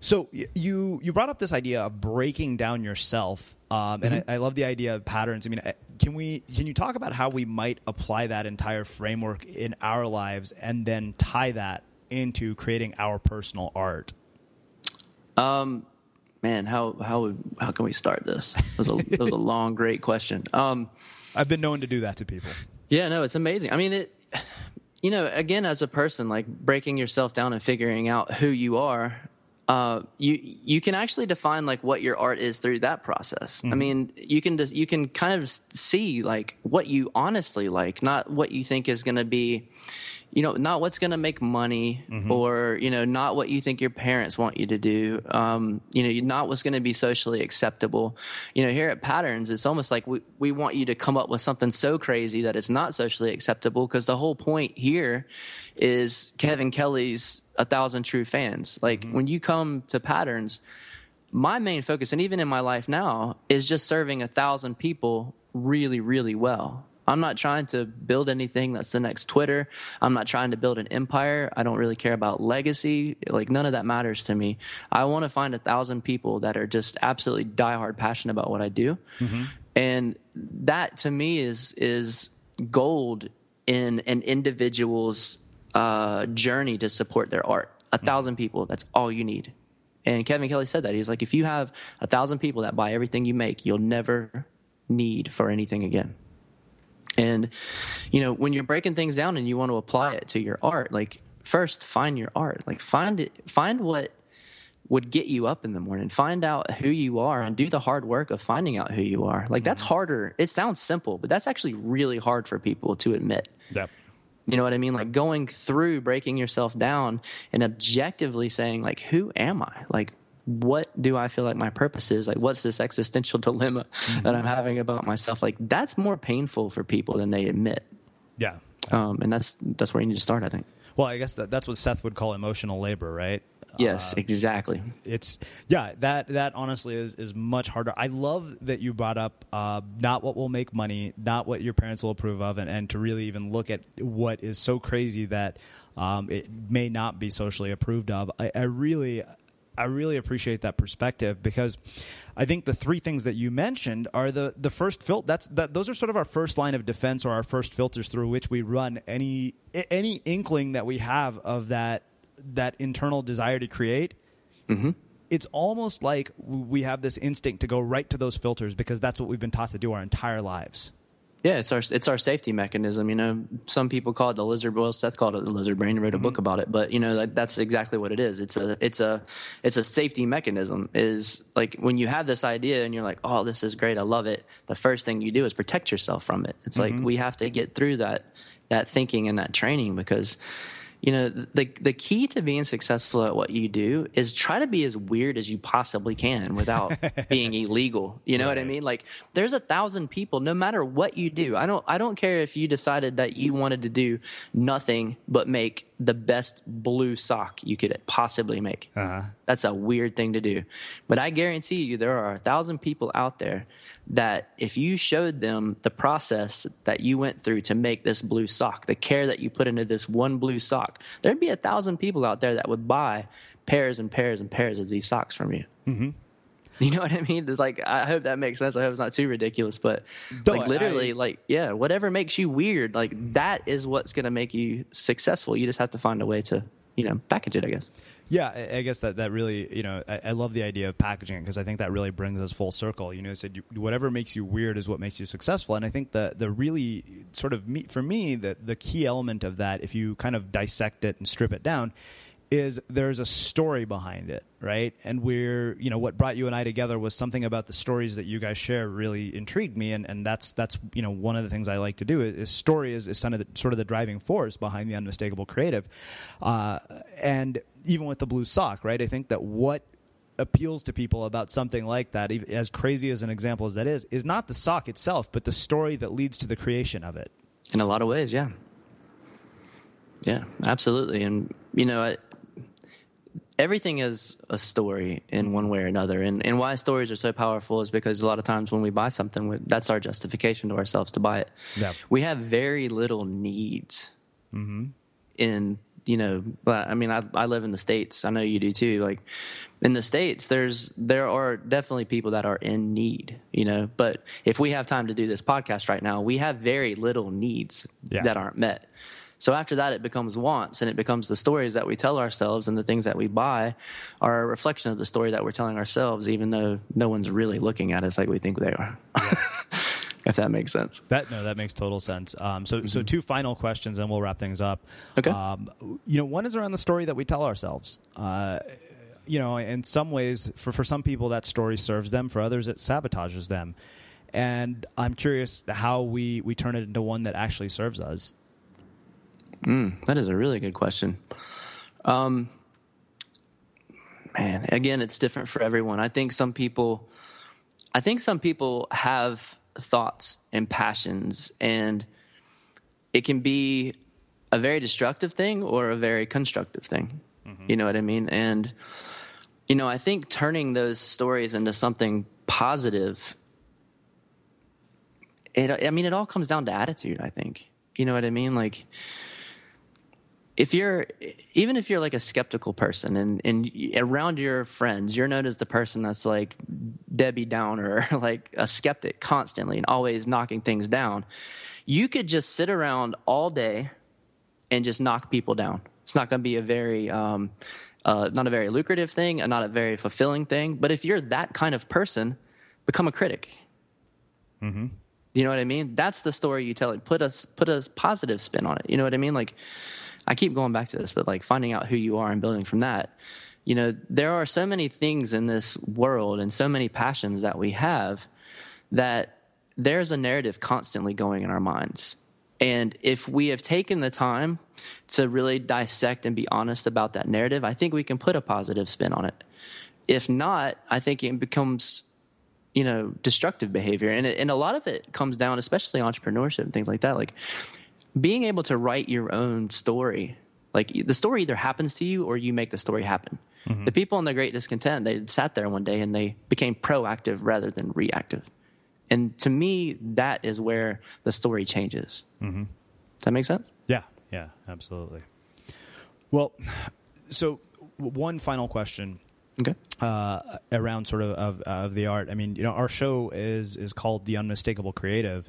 so you you brought up this idea of breaking down yourself, um, and mm-hmm. I, I, love the idea of patterns. I mean, can we can you talk about how we might apply that entire framework in our lives, and then tie that into creating our personal art? Um, man, how how how can we start this? That was a, that was a <laughs> long, great question. Um, I've been known to do that to people. Yeah, no, it's amazing. I mean, it. You know, again, as a person, like breaking yourself down and figuring out who you are, uh, you you can actually define like what your art is through that process. Mm-hmm. I mean, you can just you can kind of see like what you honestly like, not what you think is going to be you know, not what's going to make money mm-hmm. or, you know, not what you think your parents want you to do. Um, you know, not what's going to be socially acceptable. You know, here at Patterns, it's almost like we, we want you to come up with something so crazy that it's not socially acceptable because the whole point here is Kevin Kelly's A Thousand True Fans. Like mm-hmm. when you come to Patterns, my main focus, and even in my life now, is just serving a thousand people really, really well. I'm not trying to build anything that's the next Twitter. I'm not trying to build an empire. I don't really care about legacy. Like none of that matters to me. I want to find a thousand people that are just absolutely diehard passionate about what I do. Mm-hmm. And that to me is is gold in an individual's uh, journey to support their art. A mm-hmm. thousand people, that's all you need. And Kevin Kelly said that. He's like, if you have a thousand people that buy everything you make, you'll never need for anything again. And, you know, when you're breaking things down and you want to apply it to your art, like first find your art. Like find it, find what would get you up in the morning. Find out who you are and do the hard work of finding out who you are. Like that's mm-hmm. harder. It sounds simple, but that's actually really hard for people to admit. Yep. You know what I mean? Like going through breaking yourself down and objectively saying like who am I? Like what do I feel like my purpose is? Like, what's this existential <laughs> dilemma mm-hmm. that I'm having about myself? Like, that's more painful for people than they admit. Yeah. Um, and that's that's where you need to start, I think. Well, I guess that, that's what Seth would call emotional labor, right? Yes, uh, exactly. It's yeah, that that honestly is is much harder. I love that you brought up uh, not what will make money, not what your parents will approve of, and, and to really even look at what is so crazy that um, it may not be socially approved of. I, I really I really appreciate that perspective because I think the three things that you mentioned are the the first filter. That's that. Those are sort of our first line of defense or our first filters through which we run any any inkling that we have of that that internal desire to create. Mm-hmm. It's almost like we have this instinct to go right to those filters because that's what we've been taught to do our entire lives. Yeah, it's our it's our safety mechanism. You know, some people call it the lizard. Well, Seth called it the lizard brain. And wrote a mm-hmm. book about it. But you know, like, that's exactly what it is. It's a it's a it's a safety mechanism. Is like when you have this idea and you're like, oh, this is great, I love it. The first thing you do is protect yourself from it. It's mm-hmm. like we have to get through that that thinking and that training because you know the the key to being successful at what you do is try to be as weird as you possibly can without <laughs> being illegal. You know right. what i mean? Like there's a thousand people no matter what you do. I don't i don't care if you decided that you wanted to do nothing but make the best blue sock you could possibly make uh-huh. that's a weird thing to do but i guarantee you there are a thousand people out there that if you showed them the process that you went through to make this blue sock, the care that you put into this one blue sock, there'd be a thousand people out there that would buy pairs and pairs and pairs of these socks from you. Mm-hmm. <laughs> You know what I mean? It's like I hope that makes sense. I hope it's not too ridiculous, but Don't, like literally, I, like yeah, whatever makes you weird, like that is what's going to make you successful. You just have to find a way to you know package it, I guess. Yeah, I guess that, that really, you know, I, I love the idea of packaging it because I think that really brings us full circle. You know, said you, whatever makes you weird is what makes you successful, and I think the the really sort of me, for me the the key element of that, if you kind of dissect it and strip it down, is there's a story behind it, right? And we're, you know, what brought you and I together was something about the stories that you guys share really intrigued me, and, and that's that's you know one of the things I like to do is, is story is, is sort of the, sort of the driving force behind the unmistakable creative, uh, and even with the blue sock, right? I think that what appeals to people about something like that, as crazy as an example as that is, is not the sock itself, but the story that leads to the creation of it. In a lot of ways, yeah. Yeah, absolutely. And, you know, I, everything is a story in one way or another. And, and why stories are so powerful is because a lot of times when we buy something, that's our justification to ourselves to buy it. Yeah. We have very little needs mm-hmm. in you know, I mean, I, I live in the states. I know you do too. Like in the states, there's there are definitely people that are in need. You know, but if we have time to do this podcast right now, we have very little needs yeah. that aren't met. So after that, it becomes wants, and it becomes the stories that we tell ourselves, and the things that we buy are a reflection of the story that we're telling ourselves, even though no one's really looking at us like we think they are. Yeah. <laughs> if that makes sense. That no, that makes total sense. Um, so, mm-hmm. so two final questions, and we'll wrap things up. Okay. Um, you know, one is around the story that we tell ourselves. Uh, you know, in some ways, for for some people, that story serves them. For others, it sabotages them. And I'm curious how we we turn it into one that actually serves us. Mm, that is a really good question. Um, man, again, it's different for everyone. I think some people, I think some people have thoughts and passions and it can be a very destructive thing or a very constructive thing mm-hmm. you know what i mean and you know i think turning those stories into something positive it i mean it all comes down to attitude i think you know what i mean like if you're even if you're like a skeptical person and and around your friends you're known as the person that's like debbie downer <laughs> like a skeptic constantly and always knocking things down you could just sit around all day and just knock people down. It's not going to be a very um, uh, not a very lucrative thing and not a very fulfilling thing but if you're that kind of person become a critic. Mm-hmm. you know what i mean? That's the story you tell it. Put us put a positive spin on it. You know what i mean? Like I keep going back to this, but like finding out who you are and building from that. You know, there are so many things in this world and so many passions that we have that there's a narrative constantly going in our minds. And if we have taken the time to really dissect and be honest about that narrative, I think we can put a positive spin on it. If not, I think it becomes, you know, destructive behavior. And, it, and a lot of it comes down, especially entrepreneurship and things like that. Like, being able to write your own story like the story either happens to you or you make the story happen. Mm-hmm. the people in the great discontent they sat there one day and they became proactive rather than reactive. And to me that is where the story changes. Mm-hmm. does that make sense? Yeah. Yeah absolutely. Well so one final question okay. uh, around sort of, of, of the art. I mean you know our show is is called the unmistakable creative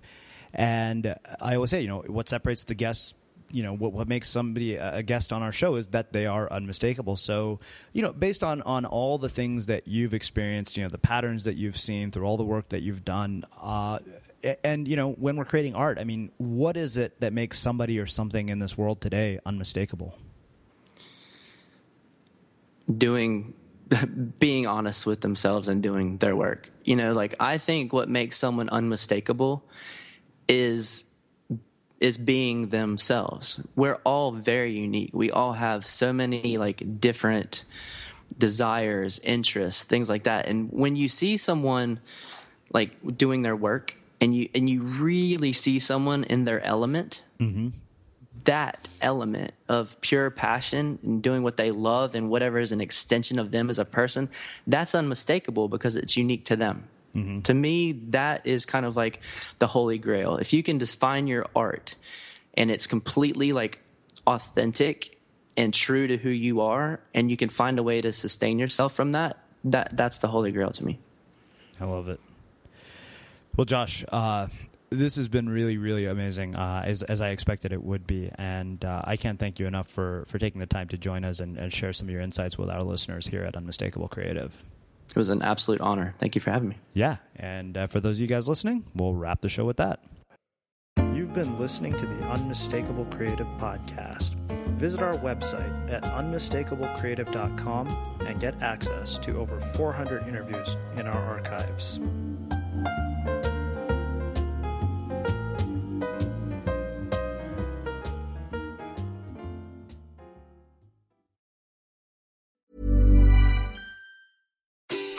and I always say, you know, what separates the guests you know what what makes somebody a guest on our show is that they are unmistakable. So you know based on on all the things that you've experienced you know the patterns that you've seen through all the work that you've done uh, and you know when we're creating art i mean what is it that makes somebody or something in this world today unmistakable? Doing <laughs> being honest with themselves and doing their work. You know like i think what makes someone unmistakable is is being themselves. We're all very unique. We all have so many like different desires, interests, things like that. And when you see someone like doing their work and you and you really see someone in their element, mm-hmm. that element of pure passion and doing what they love and whatever is an extension of them as a person, that's unmistakable because it's unique to them. Mm-hmm. To me, that is kind of like the holy grail. If you can define your art and it's completely like authentic and true to who you are, and you can find a way to sustain yourself from that, that that's the holy grail to me. I love it. Well, Josh, uh, this has been really, really amazing, uh, as as I expected it would be, and uh, I can't thank you enough for for taking the time to join us and, and share some of your insights with our listeners here at Unmistakable Creative. It was an absolute honor. Thank you for having me. Yeah. And uh, for those of you guys listening, we'll wrap the show with that. You've been listening to the Unmistakable Creative Podcast. Visit our website at unmistakablecreative.com and get access to over 400 interviews in our archives.